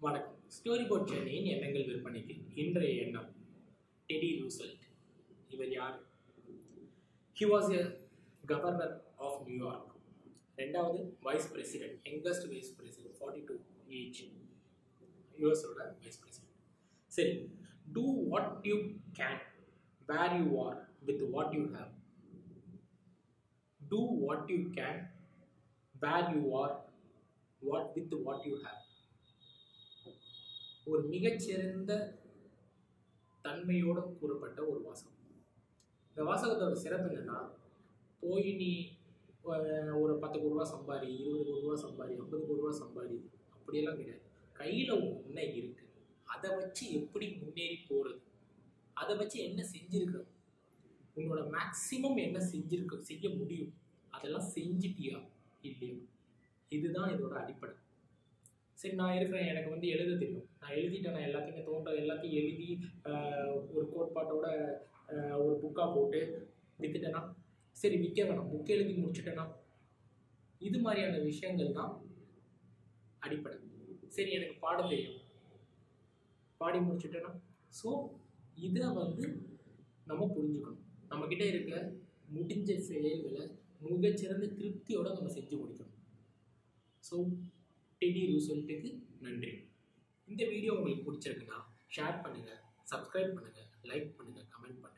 வணக்கம். Story board சென்னையின் எண்ணங்கள் விற்பனைக்கு இன்றைய எண்ணம். டெடி ரூசல்ட் இவர் யார்? He was a governor of New York ரெண்டாவது vice president youngest vice president forty two age யூஎஸோட vice president சரி do what you can where you are with what you have do what you can where you are what with what you have ஒரு மிகச்சிறந்த தன்மையோடு கூறப்பட்ட ஒரு வாசகம். இந்த வாசகத்தோட சிறப்பு என்னென்னா போய் நீ ஒரு பத்து கோடி ரூபா சம்பாரி இருபது கோடி ரூபா சம்பாரி ஐம்பது கோடி ரூபா சம்பாரி அப்படியெல்லாம் கிடையாது. கையில் உன்னை இருக்கு. அதை வச்சு எப்படி முன்னேறி போகிறது அதை வச்சு என்ன செஞ்சிருக்க உன்னோட மேக்சிமம் என்ன செஞ்சிருக்க செய்ய முடியும்? அதெல்லாம் செஞ்சிட்டியா இல்லையா? இதுதான் இதோட அடிப்படை. சரி நான் இருக்கிறேன். எனக்கு வந்து எழுத தெரியும். நான் எழுதிட்டேன். நான் எல்லாத்தையுமே தோன்ற எல்லாத்தையும் எழுதி ஒரு கோட்பாட்டோட ஒரு புக்காக போட்டு விற்றுட்டேன்னா சரி விற்க வேணாம். புக்கை எழுதி முடிச்சுட்டேன்னா இது மாதிரியான விஷயங்கள் தான் அடிப்படை. சரி எனக்கு பாட தெரியும். பாடி முடிச்சுட்டேன்னா ஸோ இதை வந்து நம்ம புரிஞ்சுக்கணும். நம்மக்கிட்ட இருக்க முடிஞ்ச செயல்களை மிகச்சிறந்த திருப்தியோடு நம்ம செஞ்சு முடிக்கணும். ஸோ டெடி ரூசல்ட்டுக்கு நன்றி. இந்த வீடியோ உங்களுக்கு பிடிச்சிருக்குன்னா ஷேர் பண்ணுங்கள் சப்ஸ்கிரைப் பண்ணுங்கள் லைக் பண்ணுங்கள் கமெண்ட் பண்ணுங்கள்